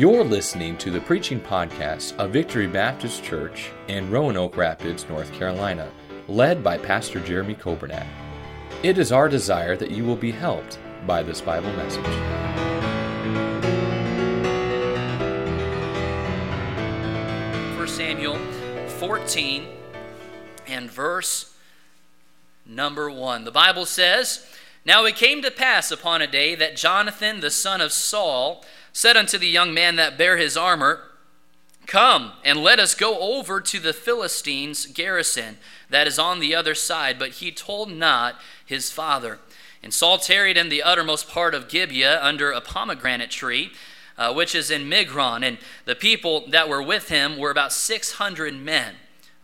You're listening to the preaching podcast of Victory Baptist Church in Roanoke Rapids, North Carolina, led by Pastor Jeremy Coburnack. It is our desire that you will be helped by this Bible message. 1 Samuel 14 and verse number 1. The Bible says, Now it came to pass upon a day that Jonathan the son of Saul said unto the young man that bare his armor, Come and let us go over to the Philistines' garrison that is on the other side. But he told not his father. And Saul tarried in the uttermost part of Gibeah under a pomegranate tree, uh, which is in Migron. And the people that were with him were about 600 men.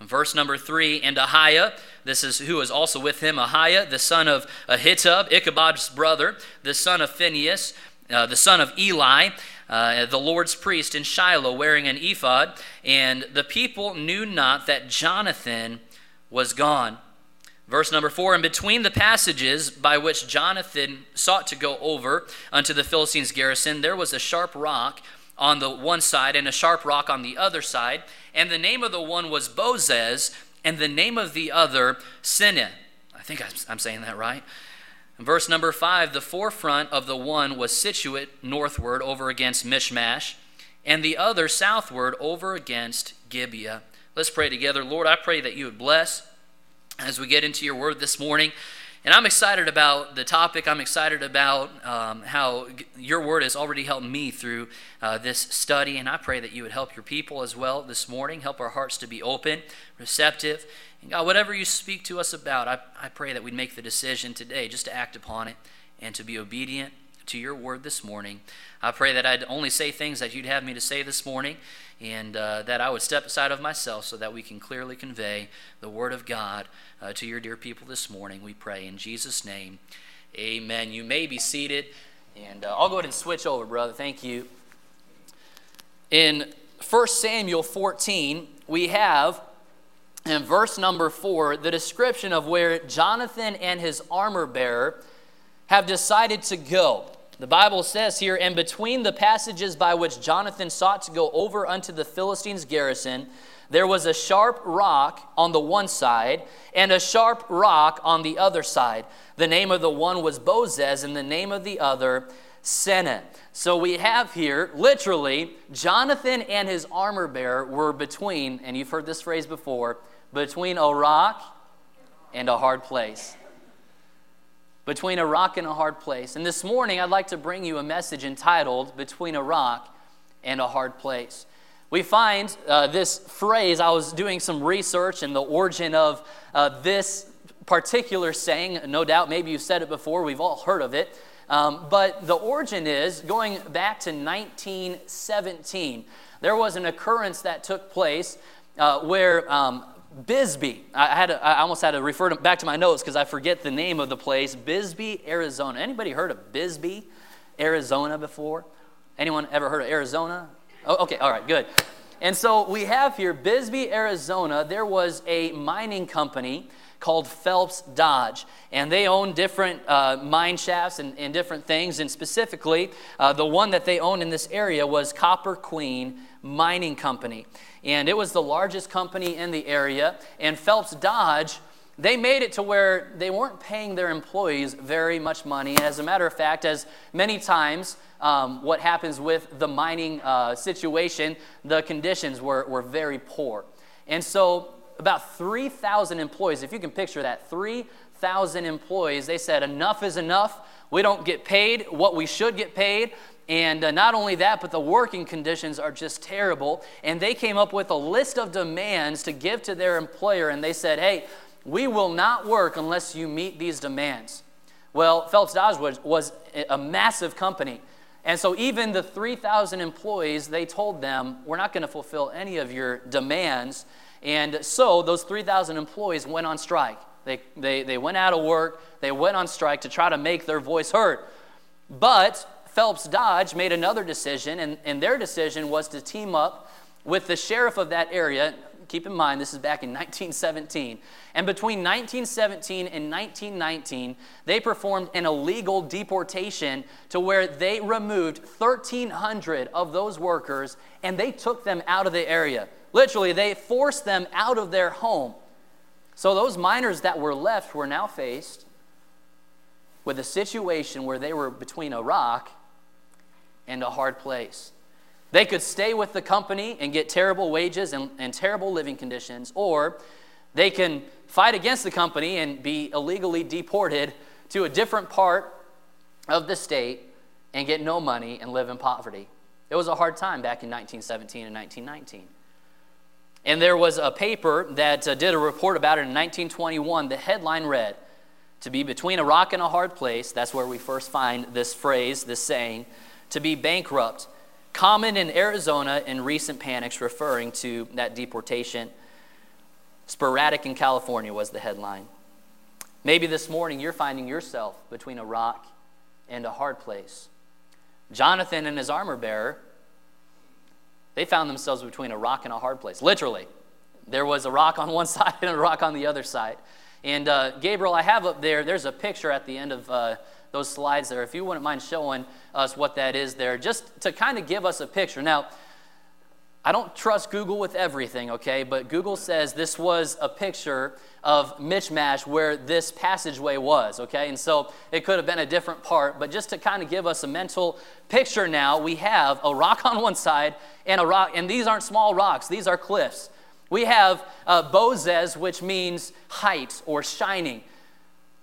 Verse number three, and Ahiah, this is who was also with him, Ahiah, the son of Ahitub, Ichabod's brother, the son of Phinehas, uh, the son of Eli, uh, the Lord's priest in Shiloh, wearing an ephod. And the people knew not that Jonathan was gone. Verse number four, and between the passages by which Jonathan sought to go over unto the Philistines' garrison, there was a sharp rock on the one side and a sharp rock on the other side. And the name of the one was Bozez, and the name of the other Seneh. I think I'm saying that right. Verse number five, the forefront of the one was situate northward over against Michmash, and the other southward over against Gibeah. Let's pray together. Lord, I pray that you would bless as we get into your word this morning. And I'm excited about the topic. I'm excited about um, how your word has already helped me through uh, this study. And I pray that you would help your people as well this morning, help our hearts to be open, receptive. And God, whatever you speak to us about, I, I pray that we'd make the decision today just to act upon it and to be obedient to your word this morning. I pray that I'd only say things that you'd have me to say this morning and uh, that I would step aside of myself so that we can clearly convey the Word of God uh, to your dear people this morning. We pray in Jesus' name. Amen. You may be seated, and uh, I'll go ahead and switch over, brother. Thank you. In 1 Samuel 14, we have in verse number 4 the description of where Jonathan and his armor bearer have decided to go. The Bible says here, and between the passages by which Jonathan sought to go over unto the Philistines' garrison, there was a sharp rock on the one side and a sharp rock on the other side. The name of the one was Bozez, and the name of the other, Seneh. So we have here, literally, Jonathan and his armor bearer were between, and you've heard this phrase before, between a rock and a hard place between a rock and a hard place. And this morning, I'd like to bring you a message entitled Between a Rock and a Hard Place. We find uh, this phrase, I was doing some research and the origin of uh, this particular saying. No doubt, maybe you've said it before, we've all heard of it. Um, but the origin is going back to 1917. There was an occurrence that took place uh, where um, Bisbee. I had to, I almost had to refer to, back to my notes because I forget the name of the place. Bisbee, Arizona. Anybody heard of Bisbee, Arizona before? Anyone ever heard of Arizona? Oh, okay, all right, good. And so we have here Bisbee, Arizona. There was a mining company called Phelps Dodge, and they own different uh, mine shafts and, and, different things. And specifically, uh, the one that they owned in this area was Copper Queen Mining Company and it was the largest company in the area. And Phelps Dodge, they made it to where they weren't paying their employees very much money. And as a matter of fact, as many times um, what happens with the mining uh, situation, the conditions were, were very poor. And so, about 3,000 employees, if you can picture that, 3,000 employees, they said, enough is enough. We don't get paid what we should get paid. And uh, not only that, but the working conditions are just terrible. And they came up with a list of demands to give to their employer. And they said, hey, we will not work unless you meet these demands. Well, Phelps Dodge was, was a massive company. And so, even the 3,000 employees, they told them, we're not going to fulfill any of your demands. And so, those 3,000 employees went on strike. They, they, they went out of work, they went on strike to try to make their voice heard. But Phelps Dodge made another decision, and, and their decision was to team up with the sheriff of that area. keep in mind, this is back in 1917. And between 1917 and 1919, they performed an illegal deportation to where they removed 1,300 of those workers and they took them out of the area. Literally, they forced them out of their home. So those miners that were left were now faced with a situation where they were between a rock and a hard place. They could stay with the company and get terrible wages and, and terrible living conditions, or they can fight against the company and be illegally deported to a different part of the state and get no money and live in poverty. It was a hard time back in 1917 and 1919. And there was a paper that uh, did a report about it in 1921. The headline read, To be between a rock and a hard place, that's where we first find this phrase, this saying, to be bankrupt common in Arizona in recent panics referring to that deportation. Sporadic in California was the headline. Maybe this morning you're finding yourself between a rock and a hard place. Jonathan and his armor bearer, they found themselves between a rock and a hard place. Literally. There was a rock on one side and a rock on the other side. And uh, Gabriel, I have up there, there's a picture at the end of uh, those slides there. If you wouldn't mind showing us what that is there, just to kind of give us a picture. Now, I don't trust Google with everything, okay? But Google says this was a picture of Michmash where this passageway was, okay? And so it could have been a different part, but just to kind of give us a mental picture now, we have a rock on one side and a rock, and these aren't small rocks, these are cliffs. We have uh, Bozez, which means height or shining.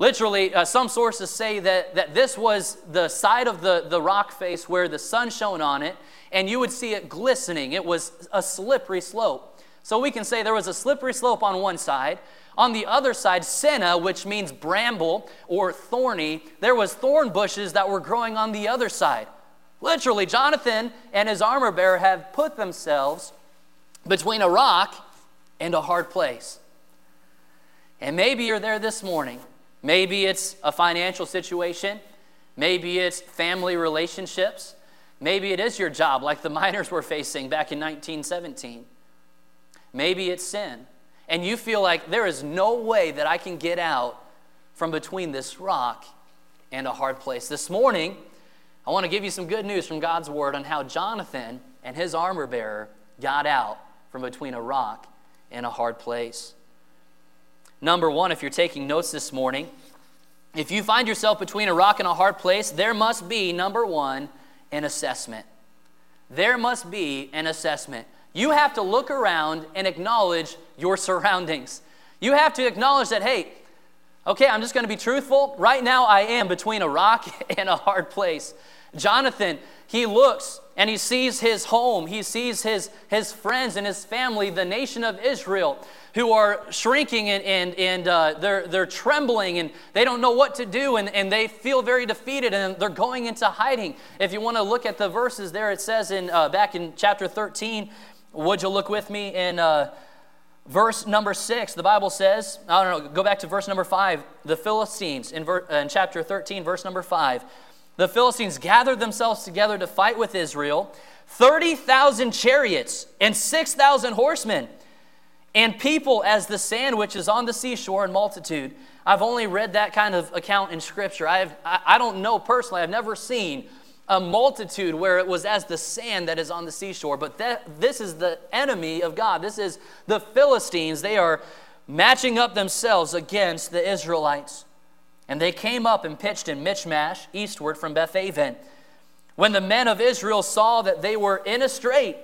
Literally, uh, some sources say that, that this was the side of the, the rock face where the sun shone on it, and you would see it glistening. It was a slippery slope. So we can say there was a slippery slope on one side. On the other side, Seneh, which means bramble or thorny, there was thorn bushes that were growing on the other side. Literally, Jonathan and his armor bearer have put themselves between a rock and a hard place. And maybe you're there this morning Maybe it's a financial situation. Maybe it's family relationships. Maybe it is your job, like the miners were facing back in 1917. Maybe it's sin. And you feel like there is no way that I can get out from between this rock and a hard place. This morning, I want to give you some good news from God's word on how Jonathan and his armor bearer got out from between a rock and a hard place. Number one, if you're taking notes this morning, if you find yourself between a rock and a hard place, there must be, number one, an assessment. There must be an assessment. You have to look around and acknowledge your surroundings. You have to acknowledge that, hey, okay, I'm just going to be truthful. Right now, I am between a rock and a hard place. Jonathan, he looks and he sees his home, he sees his, his friends and his family, the nation of Israel who are shrinking and, and, and uh, they're, they're trembling and they don't know what to do and, and they feel very defeated and they're going into hiding. If you want to look at the verses there, it says in uh, back in chapter 13, would you look with me in uh, verse number 6? The Bible says, I don't know, go back to verse number 5. The Philistines in, ver, in chapter 13, verse number 5. The Philistines gathered themselves together to fight with Israel. 30,000 chariots and 6,000 horsemen and people as the sand which is on the seashore in multitude. I've only read that kind of account in Scripture. I, have, I, don't know personally, I've never seen a multitude where it was as the sand that is on the seashore. But that, this is the enemy of God. This is the Philistines. They are matching up themselves against the Israelites. And they came up and pitched in Michmash, eastward from Bethaven. When the men of Israel saw that they were in a strait,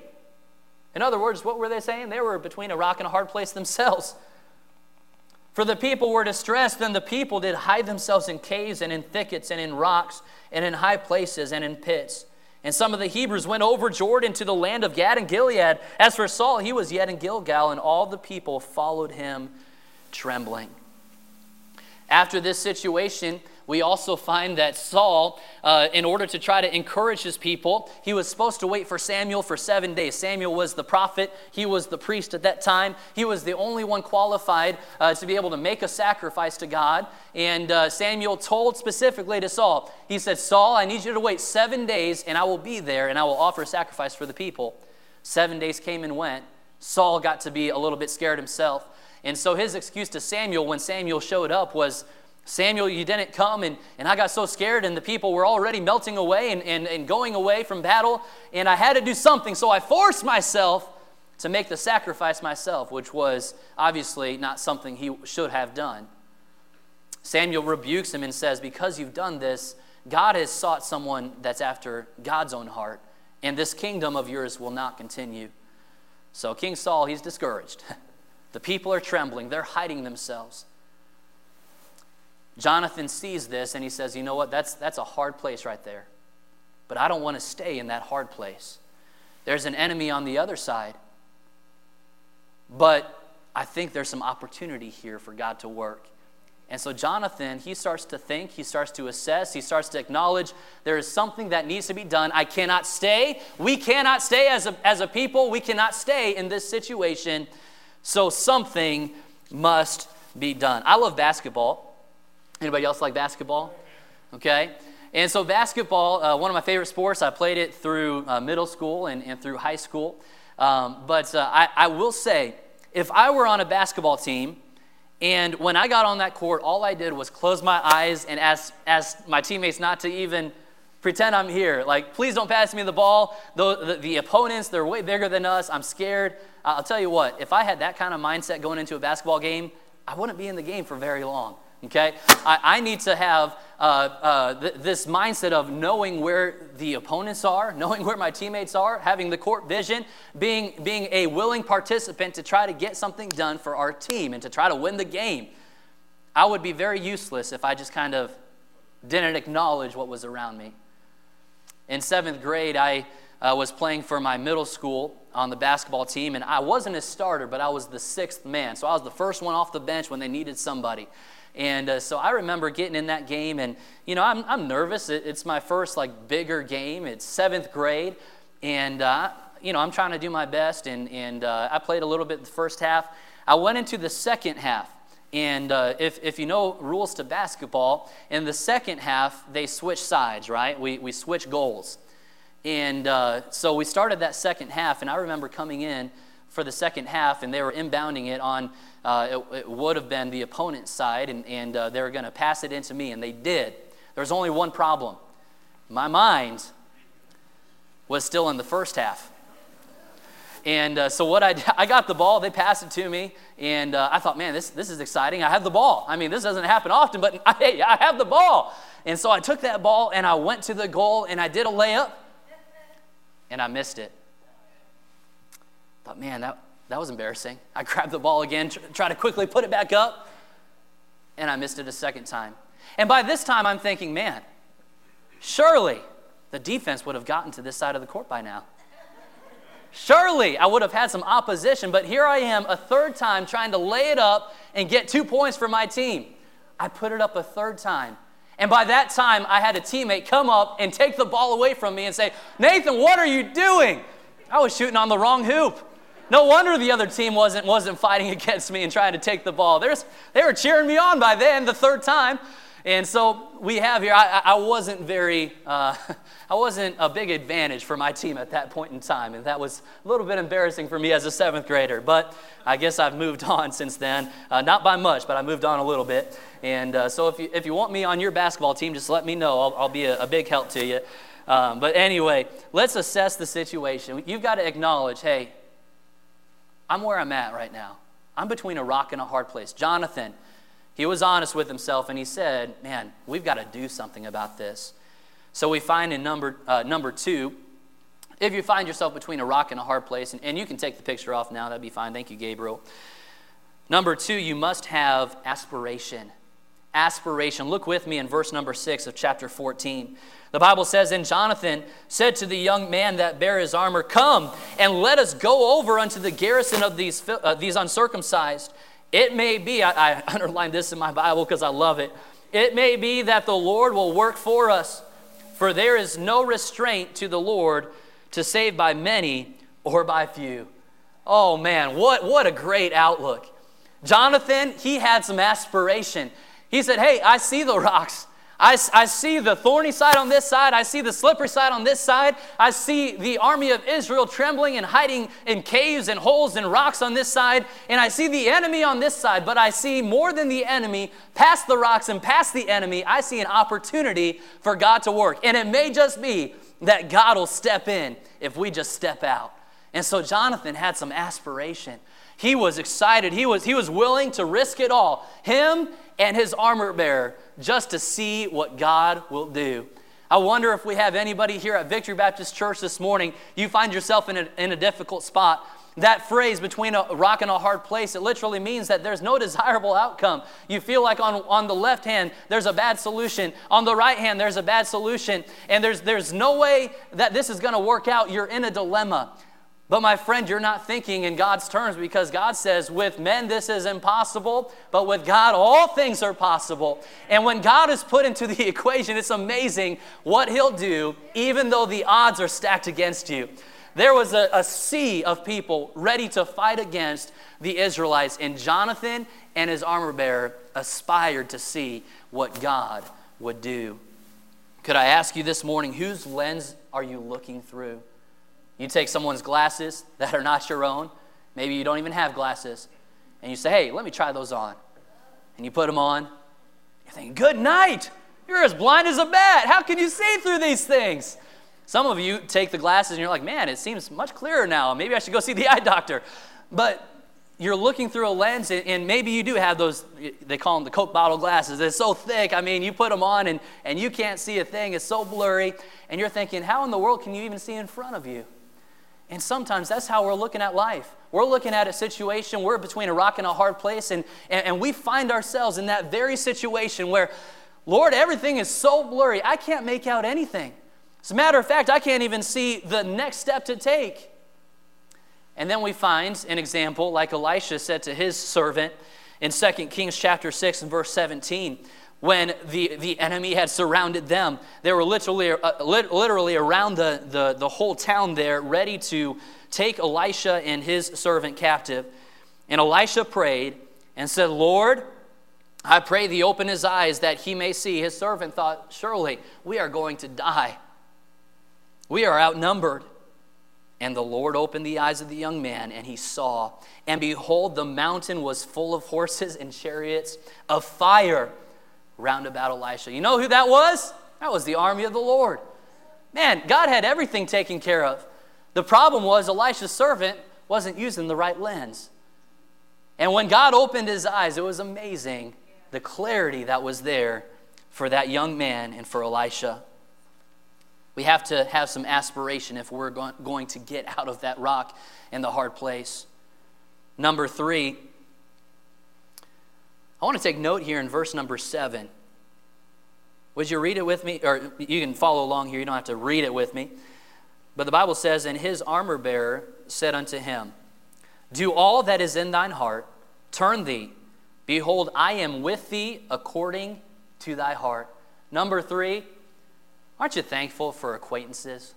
in other words, what were they saying? They were between a rock and a hard place themselves. For the people were distressed, then the people did hide themselves in caves and in thickets and in rocks and in high places and in pits. And some of the Hebrews went over Jordan to the land of Gad and Gilead. As for Saul, he was yet in Gilgal, and all the people followed him trembling. After this situation, we also find that Saul, uh, in order to try to encourage his people, he was supposed to wait for Samuel for seven days. Samuel was the prophet, he was the priest at that time. He was the only one qualified uh, to be able to make a sacrifice to God. And uh, Samuel told specifically to Saul, he said, Saul, I need you to wait seven days, and I will be there, and I will offer a sacrifice for the people. Seven days came and went, Saul got to be a little bit scared himself. And so his excuse to Samuel when Samuel showed up was, Samuel, you didn't come, and, and I got so scared, and the people were already melting away and, and, and going away from battle, and I had to do something. So I forced myself to make the sacrifice myself, which was obviously not something he should have done. Samuel rebukes him and says, Because you've done this, God has sought someone that's after God's own heart, and this kingdom of yours will not continue. So King Saul, he's discouraged. the people are trembling, they're hiding themselves. Jonathan sees this and he says, You know what? That's, that's a hard place right there. But I don't want to stay in that hard place. There's an enemy on the other side. But I think there's some opportunity here for God to work. And so Jonathan, he starts to think, he starts to assess, he starts to acknowledge there is something that needs to be done. I cannot stay. We cannot stay as a, as a people. We cannot stay in this situation. So something must be done. I love basketball. Anybody else like basketball? Okay. And so basketball, uh, one of my favorite sports. I played it through uh, middle school and, and through high school. Um, but uh, I, I will say, if I were on a basketball team, and when I got on that court, all I did was close my eyes and ask, ask my teammates not to even pretend I'm here. Like, please don't pass me the ball. The, the, the, opponents, they're way bigger than us. I'm scared. I'll tell you what, if I had that kind of mindset going into a basketball game, I wouldn't be in the game for very long. Okay? I, I need to have uh, uh, th- this mindset of knowing where the opponents are, knowing where my teammates are, having the court vision, being, being a willing participant to try to get something done for our team and to try to win the game. I would be very useless if I just kind of didn't acknowledge what was around me. In seventh grade, I uh, was playing for my middle school on the basketball team, and I wasn't a starter, but I was the sixth man. So I was the first one off the bench when they needed somebody. And uh, so I remember getting in that game, and you know, I'm, I'm nervous. It, it's my first like bigger game. It's seventh grade, and uh, you know, I'm trying to do my best. And, and uh, I played a little bit the first half. I went into the second half. And uh, if, if you know rules to basketball, in the second half, they switch sides, right? We, we switch goals. And uh, so we started that second half, and I remember coming in for the second half, and they were inbounding it on, uh, it, it, would have been the opponent's side, and, and uh, they were going to pass it into me, and they did. There was only one problem. My mind was still in the first half. And uh, so what I I got the ball, they passed it to me, and uh, I thought, man, this, this is exciting. I have the ball. I mean, this doesn't happen often, but hey, I have the ball. And so I took that ball and I went to the goal and I did a layup, and I missed it. Thought, man, that, that was embarrassing. I grabbed the ball again, tr- try to quickly put it back up, and I missed it a second time. And by this time, I'm thinking, man, surely the defense would have gotten to this side of the court by now. Surely I would have had some opposition, but here I am a third time trying to lay it up and get two points for my team. I put it up a third time. And by that time, I had a teammate come up and take the ball away from me and say, Nathan, what are you doing? I was shooting on the wrong hoop. No wonder the other team wasn't, wasn't fighting against me and trying to take the ball. They were cheering me on by then, the third time. And so we have here, I, I wasn't very, uh, I wasn't a big advantage for my team at that point in time. And that was a little bit embarrassing for me as a seventh grader. But I guess I've moved on since then. Uh, not by much, but I moved on a little bit. And uh, so if you, if you want me on your basketball team, just let me know. I'll, I'll be a, a big help to you. Um, but anyway, let's assess the situation. You've got to acknowledge hey, I'm where I'm at right now. I'm between a rock and a hard place. Jonathan, he was honest with himself and he said, Man, we've got to do something about this. So we find in number, uh, number two, if you find yourself between a rock and a hard place, and, and you can take the picture off now, that'd be fine. Thank you, Gabriel. Number two, you must have aspiration. Aspiration. Look with me in verse number six of chapter 14. The Bible says, And Jonathan said to the young man that bare his armor, Come and let us go over unto the garrison of these, uh, these uncircumcised. It may be, I, I underlined this in my Bible because I love it. It may be that the Lord will work for us, for there is no restraint to the Lord to save by many or by few. Oh man, what, what a great outlook. Jonathan, he had some aspiration. He said, Hey, I see the rocks. I, I see the thorny side on this side. I see the slippery side on this side. I see the army of Israel trembling and hiding in caves and holes and rocks on this side. And I see the enemy on this side. But I see more than the enemy, past the rocks and past the enemy, I see an opportunity for God to work. And it may just be that God will step in if we just step out. And so Jonathan had some aspiration. He was excited. He was, he was willing to risk it all. Him and his armor bearer just to see what God will do. I wonder if we have anybody here at Victory Baptist Church this morning, you find yourself in a, in a difficult spot. That phrase, between a rock and a hard place, it literally means that there's no desirable outcome. You feel like on, on the left hand, there's a bad solution. On the right hand, there's a bad solution. And there's, there's no way that this is going to work out. You're in a dilemma. But my friend, you're not thinking in God's terms because God says, with men this is impossible, but with God all things are possible. And when God is put into the equation, it's amazing what He'll do, even though the odds are stacked against you. There was a, a sea of people ready to fight against the Israelites, and Jonathan and his armor bearer aspired to see what God would do. Could I ask you this morning, whose lens are you looking through? You take someone's glasses that are not your own, maybe you don't even have glasses, and you say, hey, let me try those on. And you put them on. You're thinking, good night. You're as blind as a bat. How can you see through these things? Some of you take the glasses and you're like, man, it seems much clearer now. Maybe I should go see the eye doctor. But you're looking through a lens, and maybe you do have those, they call them the Coke bottle glasses. It's so thick. I mean, you put them on and, and you can't see a thing. It's so blurry. And you're thinking, how in the world can you even see in front of you? And sometimes that's how we're looking at life. We're looking at a situation, we're between a rock and a hard place, and, and, and, we find ourselves in that very situation where, Lord, everything is so blurry, I can't make out anything. As a matter of fact, I can't even see the next step to take. And then we find an example like Elisha said to his servant in 2 Kings chapter 6 and verse 17 when the, the enemy had surrounded them. They were literally, uh, literally around the, the, the whole town there, ready to take Elisha and his servant captive. And Elisha prayed and said, Lord, I pray thee open his eyes that he may see. His servant thought, Surely we are going to die. We are outnumbered. And the Lord opened the eyes of the young man, and he saw. And behold, the mountain was full of horses and chariots of fire round about Elisha. You know who that was? That was the army of the Lord. Man, God had everything taken care of. The problem was Elisha's servant wasn't using the right lens. And when God opened his eyes, it was amazing the clarity that was there for that young man and for Elisha. We have to have some aspiration if we're going to get out of that rock and the hard place. Number three, I want to take note here in verse number seven. Would you read it with me? Or you can follow along here. You don't have to read it with me. But the Bible says, And his armor bearer said unto him, Do all that is in thine heart, turn thee. Behold, I am with thee according to thy heart. Number three, aren't you thankful for acquaintances?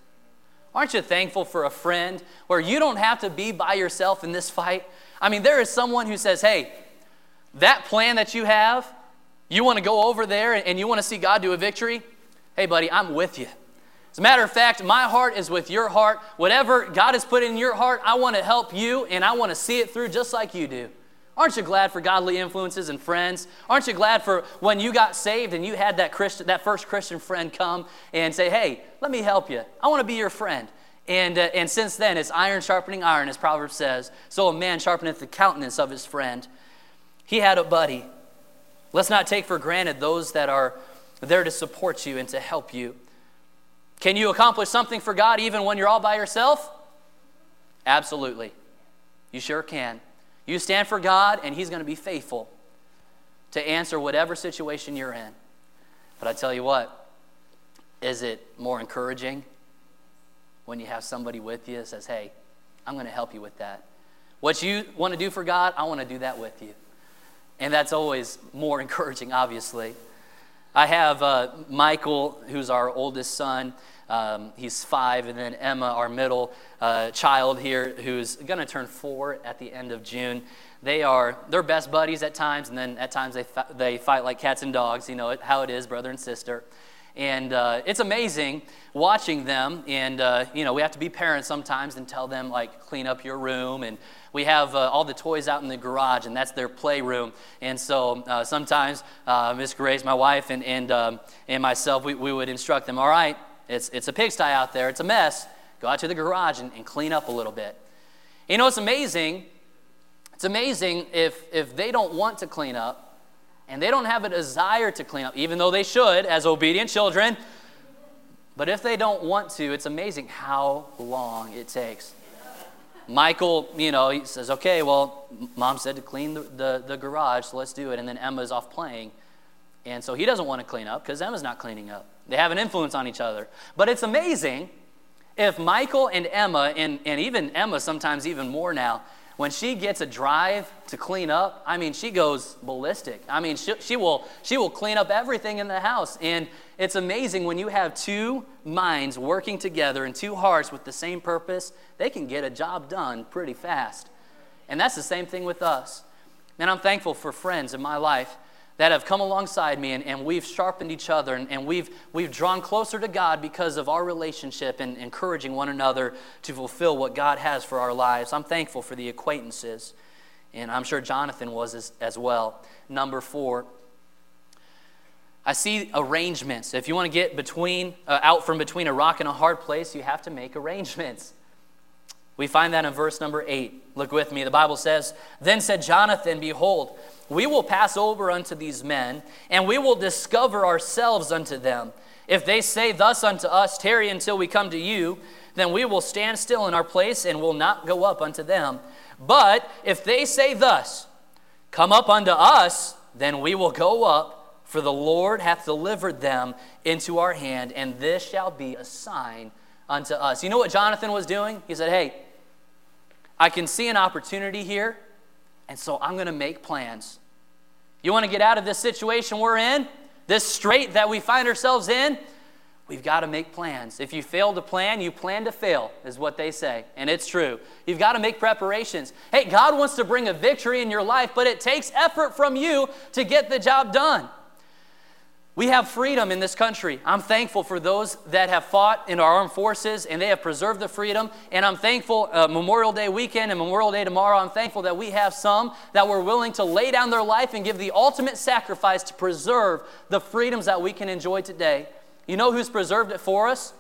Aren't you thankful for a friend where you don't have to be by yourself in this fight? I mean, there is someone who says, Hey, that plan that you have, you want to go over there and you want to see God do a victory? Hey, buddy, I'm with you. As a matter of fact, my heart is with your heart. Whatever God has put in your heart, I want to help you and I want to see it through just like you do. Aren't you glad for godly influences and friends? Aren't you glad for when you got saved and you had that, Christian, that first Christian friend come and say, hey, let me help you. I want to be your friend. And, uh, and since then, it's iron sharpening iron, as Proverbs says. So a man sharpeneth the countenance of his friend. He had a buddy. Let's not take for granted those that are there to support you and to help you. Can you accomplish something for God even when you're all by yourself? Absolutely. You sure can. You stand for God, and He's going to be faithful to answer whatever situation you're in. But I tell you what, is it more encouraging when you have somebody with you that says, Hey, I'm going to help you with that? What you want to do for God, I want to do that with you. And that's always more encouraging, obviously. I have uh, Michael, who's our oldest son. Um, he's five, and then Emma, our middle uh, child here, who's going to turn four at the end of June. they are they're best buddies at times, and then at times they, they fight like cats and dogs. You know how it is, brother and sister. And uh, it's amazing watching them. And, uh, you know, we have to be parents sometimes and tell them, like, clean up your room. And we have uh, all the toys out in the garage, and that's their playroom. And so uh, sometimes uh, Miss Grace, my wife, and, and, um, and myself, we, we would instruct them, all right, it's, it's a pigsty out there, it's a mess. Go out to the garage and, and clean up a little bit. You know, it's amazing. It's amazing if, if they don't want to clean up and they don't have a desire to clean up, even though they should as obedient children. But if they don't want to, it's amazing how long it takes. Michael, you know, he says, okay, well, mom said to clean the, the, the garage, so let's do it. And then Emma's off playing. And so he doesn't want to clean up because Emma's not cleaning up. They have an influence on each other. But it's amazing if Michael and Emma, and, and even Emma sometimes even more now, when she gets a drive to clean up, I mean, she goes ballistic. I mean, she, she, will, she will clean up everything in the house. And it's amazing when you have two minds working together and two hearts with the same purpose, they can get a job done pretty fast. And that's the same thing with us. And I'm thankful for friends in my life that have come alongside me and, and we've sharpened each other and, and we've, we've drawn closer to God because of our relationship and encouraging one another to fulfill what God has for our lives. I'm thankful for the acquaintances, and I'm sure Jonathan was as, as well. Number four, I see arrangements. If you want to get between, uh, out from between a rock and a hard place, you have to make arrangements. We find that in verse number eight. Look with me. The Bible says, Then said Jonathan, Behold, we will pass over unto these men, and we will discover ourselves unto them. If they say thus unto us, Tarry until we come to you, then we will stand still in our place and will not go up unto them. But if they say thus, Come up unto us, then we will go up, for the Lord hath delivered them into our hand, and this shall be a sign unto us. You know what Jonathan was doing? He said, Hey, I can see an opportunity here, and so I'm going to make plans. You want to get out of this situation we're in, this strait that we find ourselves in? We've got to make plans. If you fail to plan, you plan to fail, is what they say. And it's true. You've got to make preparations. Hey, God wants to bring a victory in your life, but it takes effort from you to get the job done. We have freedom in this country. I'm thankful for those that have fought in our armed forces and they have preserved the freedom. And I'm thankful, uh, Memorial Day weekend and Memorial Day tomorrow, I'm thankful that we have some that were willing to lay down their life and give the ultimate sacrifice to preserve the freedoms that we can enjoy today. You know who's preserved it for us?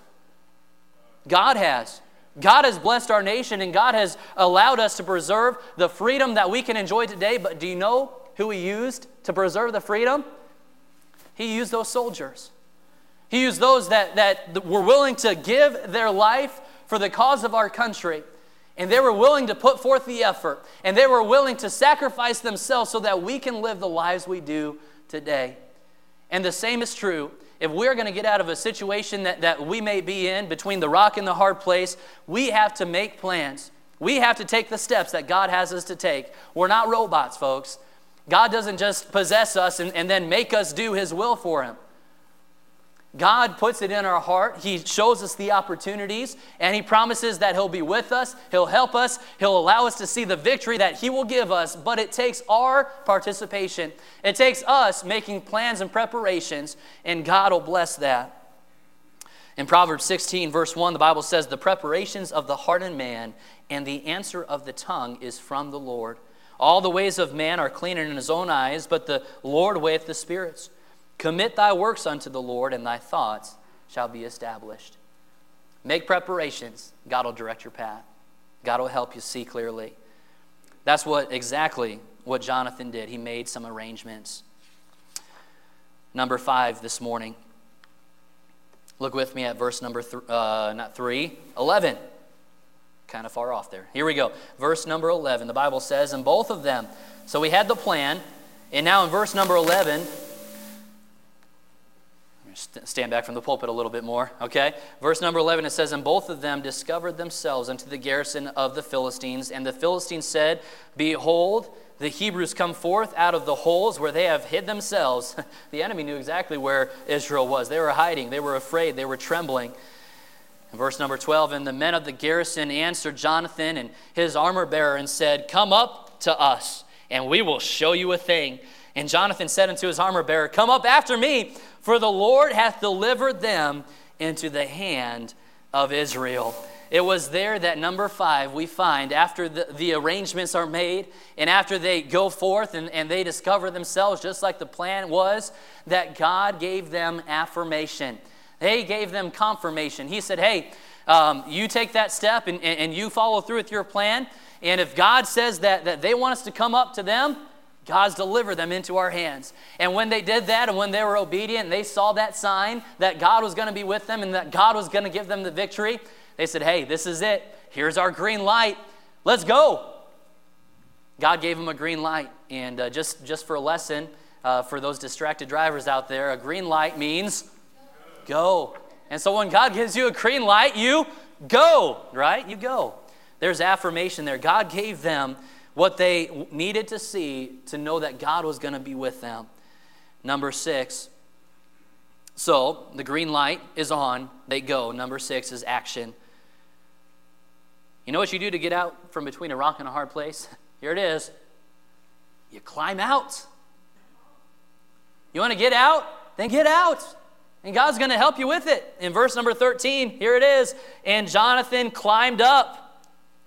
God has. God has blessed our nation and God has allowed us to preserve the freedom that we can enjoy today. But do you know who He used to preserve the freedom? He used those soldiers. He used those that, that were willing to give their life for the cause of our country. And they were willing to put forth the effort. And they were willing to sacrifice themselves so that we can live the lives we do today. And the same is true. If we're going to get out of a situation that, that we may be in between the rock and the hard place, we have to make plans. We have to take the steps that God has us to take. We're not robots, folks. God doesn't just possess us and, and then make us do His will for Him. God puts it in our heart. He shows us the opportunities, and He promises that He'll be with us, He'll help us, He'll allow us to see the victory that He will give us. But it takes our participation, it takes us making plans and preparations, and God will bless that. In Proverbs 16, verse 1, the Bible says, The preparations of the hardened man and the answer of the tongue is from the Lord. All the ways of man are clean in his own eyes, but the Lord weigheth the spirits. Commit thy works unto the Lord, and thy thoughts shall be established. Make preparations. God will direct your path. God will help you see clearly. That's what exactly what Jonathan did. He made some arrangements. Number five this morning. Look with me at verse number th- uh, not three, 11 kind of far off there. Here we go. Verse number 11. The Bible says, and both of them. So we had the plan. And now in verse number 11, stand back from the pulpit a little bit more, okay? Verse number 11, it says, And both of them discovered themselves unto the garrison of the Philistines. And the Philistines said, Behold, the Hebrews come forth out of the holes where they have hid themselves. the enemy knew exactly where Israel was. They were hiding, they were afraid, they were trembling. Verse number 12 And the men of the garrison answered Jonathan and his armor bearer and said, Come up to us, and we will show you a thing. And Jonathan said unto his armor bearer, Come up after me, for the Lord hath delivered them into the hand of Israel. It was there that number five we find after the, the arrangements are made and after they go forth and, and they discover themselves just like the plan was, that God gave them affirmation. He gave them confirmation. He said, Hey, um, you take that step and, and, you follow through with your plan. And if God says that, that they want us to come up to them, God's delivered them into our hands. And when they did that and when they were obedient they saw that sign that God was going to be with them and that God was going to give them the victory, they said, Hey, this is it. Here's our green light. Let's go. God gave them a green light. And uh, just, just for a lesson, uh, for those distracted drivers out there, a green light means go. And so when God gives you a green light, you go, right? You go. There's affirmation there. God gave them what they needed to see to know that God was going to be with them. Number six, so the green light is on, they go. Number six is action. You know what you do to get out from between a rock and a hard place? Here it is. You climb out. You want to get out? Then get out. And God's going to help you with it. In verse number 13, here it is. And Jonathan climbed up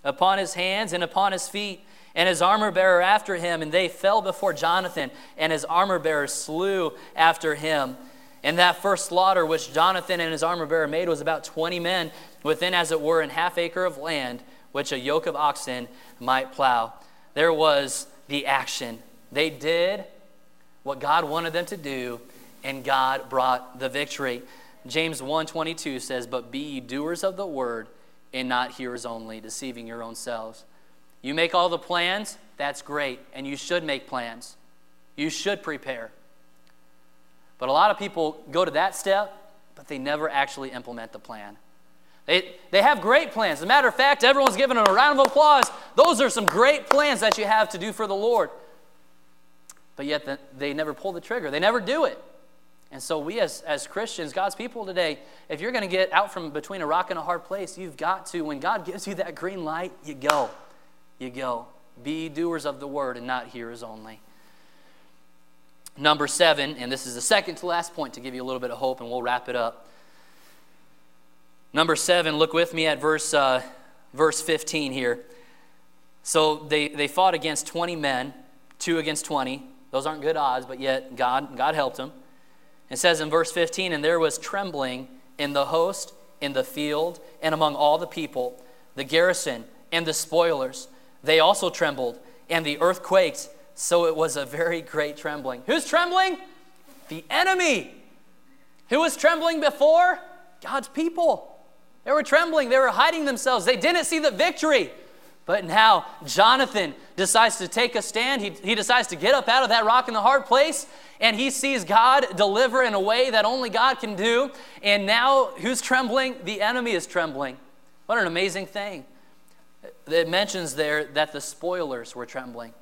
upon his hands and upon his feet and his armor bearer after him, and they fell before Jonathan, and his armor bearer slew after him. And that first slaughter which Jonathan and his armor bearer made was about 20 men within, as it were, an half acre of land, which a yoke of oxen might plow. There was the action. They did what God wanted them to do, and God brought the victory. James 1:22 says, "But be ye doers of the word, and not hearers only, deceiving your own selves." You make all the plans, that's great, and you should make plans. You should prepare. But a lot of people go to that step, but they never actually implement the plan. They, they have great plans. As a matter of fact, everyone's giving them a round of applause. Those are some great plans that you have to do for the Lord. But yet the, they never pull the trigger, they never do it. And so, we as, as Christians, God's people today, if you're going to get out from between a rock and a hard place, you've got to, when God gives you that green light, you go you go. Be doers of the word and not hearers only. Number seven, and this is the second to last point to give you a little bit of hope, and we'll wrap it up. Number seven, look with me at verse, uh, verse 15 here. So they, they fought against 20 men, two against 20. Those aren't good odds, but yet God, God helped them. It says in verse 15, and there was trembling in the host, in the field, and among all the people, the garrison, and the spoilers. They also trembled, and the earth quaked, so it was a very great trembling. Who's trembling? The enemy. Who was trembling before? God's people. They were trembling, they were hiding themselves, they didn't see the victory. But now Jonathan decides to take a stand. He, he decides to get up out of that rock in the hard place, and he sees God deliver in a way that only God can do. And now who's trembling? The enemy is trembling. What an amazing thing it mentions there that the spoilers were trembling.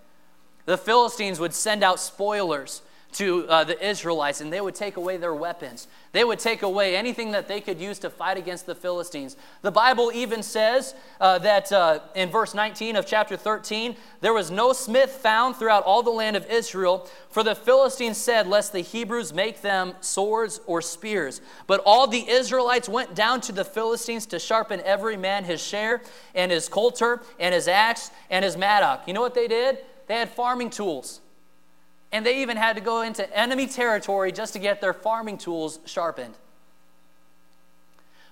The Philistines would send out spoilers to uh, the Israelites, and they would take away their weapons. They would take away anything that they could use to fight against the Philistines. The Bible even says uh, that uh, in verse 19 of chapter 13, there was no smith found throughout all the land of Israel, for the Philistines said, Lest the Hebrews make them swords or spears. But all the Israelites went down to the Philistines to sharpen every man his share, and his coulter, and his axe, and his mattock. You know what they did? They had farming tools and they even had to go into enemy territory just to get their farming tools sharpened.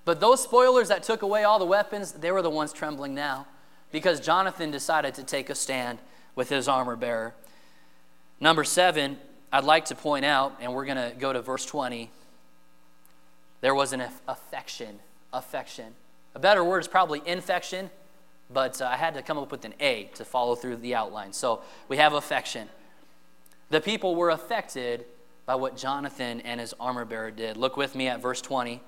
But those spoilers that took away all the weapons, they were the ones trembling now because Jonathan decided to take a stand with his armor bearer. Number seven, I'd like to point out, and we're going to go to verse 20. There was an affection. Affection. A better word is probably infection, but uh, I had to come up with an A to follow through the outline. So we have affection. The people were affected by what Jonathan and his armor bearer did. Look with me at verse 20.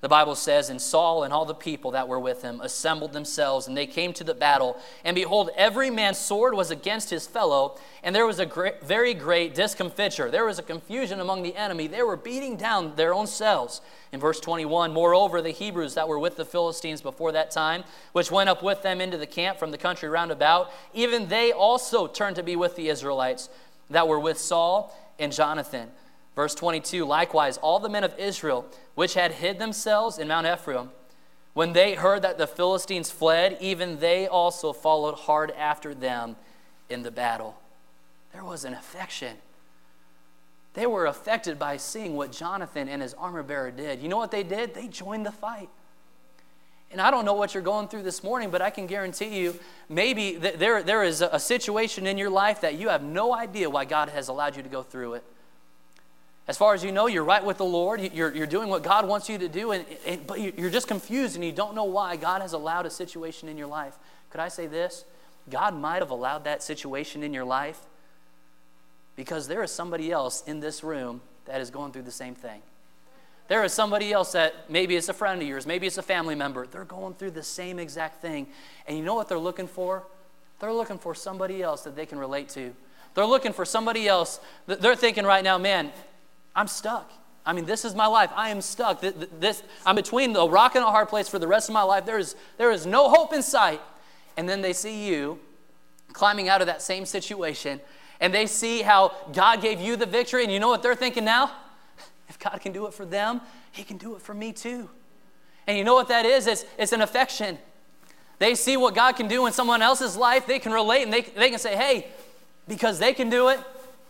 the Bible says, and Saul and all the people that were with him assembled themselves, and they came to the battle. And behold, every man's sword was against his fellow, and there was a great, very great discomfiture. There was a confusion among the enemy. They were beating down their own selves. In verse 21, moreover, the Hebrews that were with the Philistines before that time, which went up with them into the camp from the country round about, even they also turned to be with the Israelites that were with Saul and Jonathan. Verse 22 Likewise, all the men of Israel which had hid themselves in Mount Ephraim, when they heard that the Philistines fled, even they also followed hard after them in the battle. There was an affection. They were affected by seeing what Jonathan and his armor bearer did. You know what they did? They joined the fight. And I don't know what you're going through this morning, but I can guarantee you maybe there, there is a situation in your life that you have no idea why God has allowed you to go through it. As far as you know, you're right with the Lord. You're, you're doing what God wants you to do, and, and, but you're just confused and you don't know why God has allowed a situation in your life. Could I say this? God might have allowed that situation in your life because there is somebody else in this room that is going through the same thing. There is somebody else that maybe it's a friend of yours, maybe it's a family member. They're going through the same exact thing. And you know what they're looking for? They're looking for somebody else that they can relate to. They're looking for somebody else. They're thinking right now, man, I'm stuck. I mean, this is my life. I am stuck. This, I'm between a rock and a hard place for the rest of my life. There is, there is no hope in sight. And then they see you climbing out of that same situation, and they see how God gave you the victory. And you know what they're thinking now? If God can do it for them, He can do it for me too. And you know what that is? It's, it's an affection. They see what God can do in someone else's life, they can relate, and they, they can say, hey, because they can do it,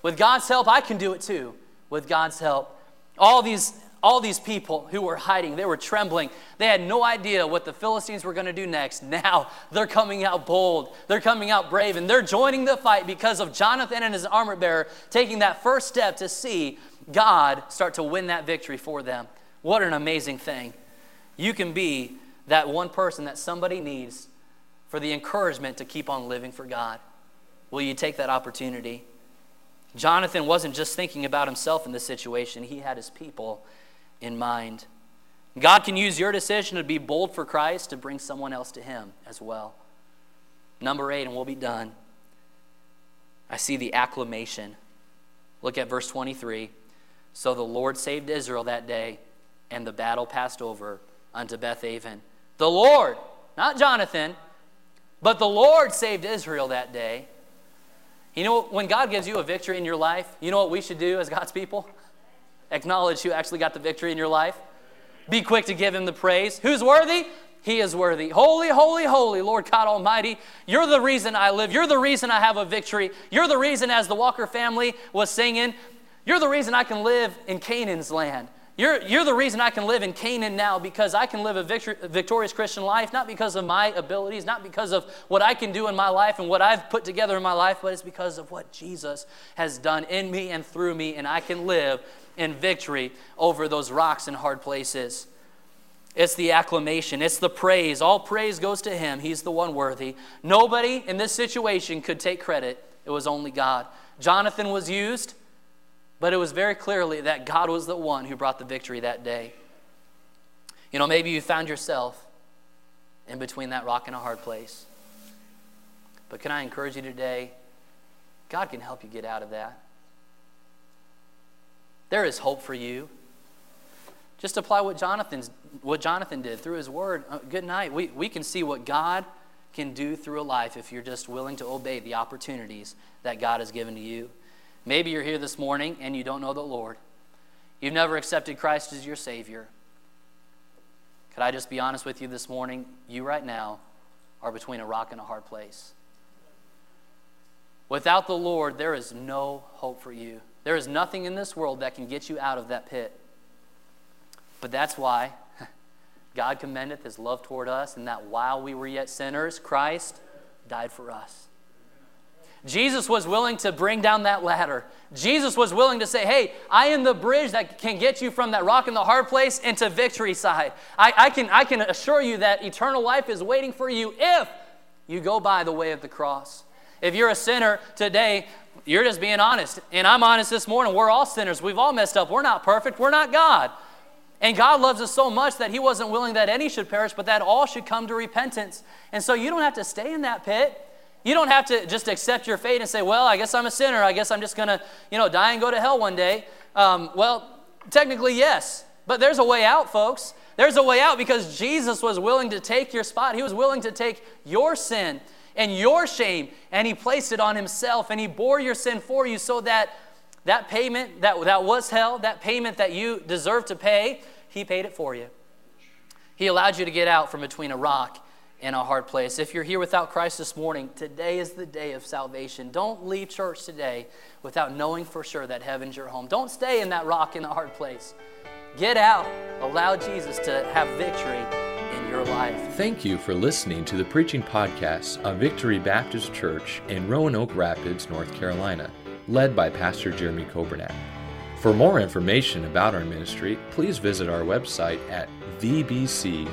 with God's help, I can do it too with God's help. All these, all these people who were hiding, they were trembling. They had no idea what the Philistines were going to do next. Now they're coming out bold, they're coming out brave, and they're joining the fight because of Jonathan and his armor bearer taking that first step to see God start to win that victory for them. What an amazing thing. You can be that one person that somebody needs for the encouragement to keep on living for God. Will you take that opportunity? Jonathan wasn't just thinking about himself in this situation, he had his people in mind. God can use your decision to be bold for Christ to bring someone else to him as well. Number eight, and we'll be done. I see the acclamation. Look at verse 23. So the Lord saved Israel that day, and the battle passed over unto Bethaven. The Lord, not Jonathan, but the Lord saved Israel that day. You know, when God gives you a victory in your life, you know what we should do as God's people? Acknowledge who actually got the victory in your life. Be quick to give him the praise. Who's worthy? He is worthy. Holy, holy, holy, Lord God Almighty. You're the reason I live. You're the reason I have a victory. You're the reason, as the Walker family was singing, you're the reason I can live in Canaan's land. You're, you're the reason I can live in Canaan now because I can live a, victor, victorious Christian life, not because of my abilities, not because of what I can do in my life and what I've put together in my life, but it's because of what Jesus has done in me and through me, and I can live in victory over those rocks and hard places. It's the acclamation, it's the praise. All praise goes to Him. He's the one worthy. Nobody in this situation could take credit, it was only God. Jonathan was used. But it was very clearly that God was the one who brought the victory that day. You know, maybe you found yourself in between that rock and a hard place. But can I encourage you today? God can help you get out of that. There is hope for you. Just apply what Jonathan's what Jonathan did through his word. Uh, good night. We, we can see what God can do through a life if you're just willing to obey the opportunities that God has given to you. Maybe you're here this morning and you don't know the Lord. You've never accepted Christ as your Savior. Could I just be honest with you this morning? You right now are between a rock and a hard place. Without the Lord, there is no hope for you. There is nothing in this world that can get you out of that pit. But that's why God commendeth his love toward us, and that while we were yet sinners, Christ died for us. Jesus was willing to bring down that ladder. Jesus was willing to say, Hey, I am the bridge that can get you from that rock in the hard place into victory side. I, I, can, I can assure you that eternal life is waiting for you if you go by the way of the cross. If you're a sinner today, you're just being honest. And I'm honest this morning. We're all sinners. We've all messed up. We're not perfect. We're not God. And God loves us so much that He wasn't willing that any should perish, but that all should come to repentance. And so you don't have to stay in that pit. You don't have to just accept your fate and say, well, I guess I'm a sinner. I guess I'm just going to, you know, die and go to hell one day. Um, well, technically, yes. But there's a way out, folks. There's a way out because Jesus was willing to take your spot. He was willing to take your sin and your shame, and He placed it on Himself, and He bore your sin for you so that that payment that, that was hell, that payment that you deserve to pay, He paid it for you. He allowed you to get out from between a rock and a hard place. If you're here without Christ this morning, today is the day of salvation. Don't leave church today without knowing for sure that heaven's your home. Don't stay in that rock in the hard place. Get out. Allow Jesus to have victory in your life. Thank you for listening to the preaching podcast of Victory Baptist Church in Roanoke Rapids, North Carolina, led by Pastor Jeremy Coburnett. For more information about our ministry, please visit our website at vbcrr.org.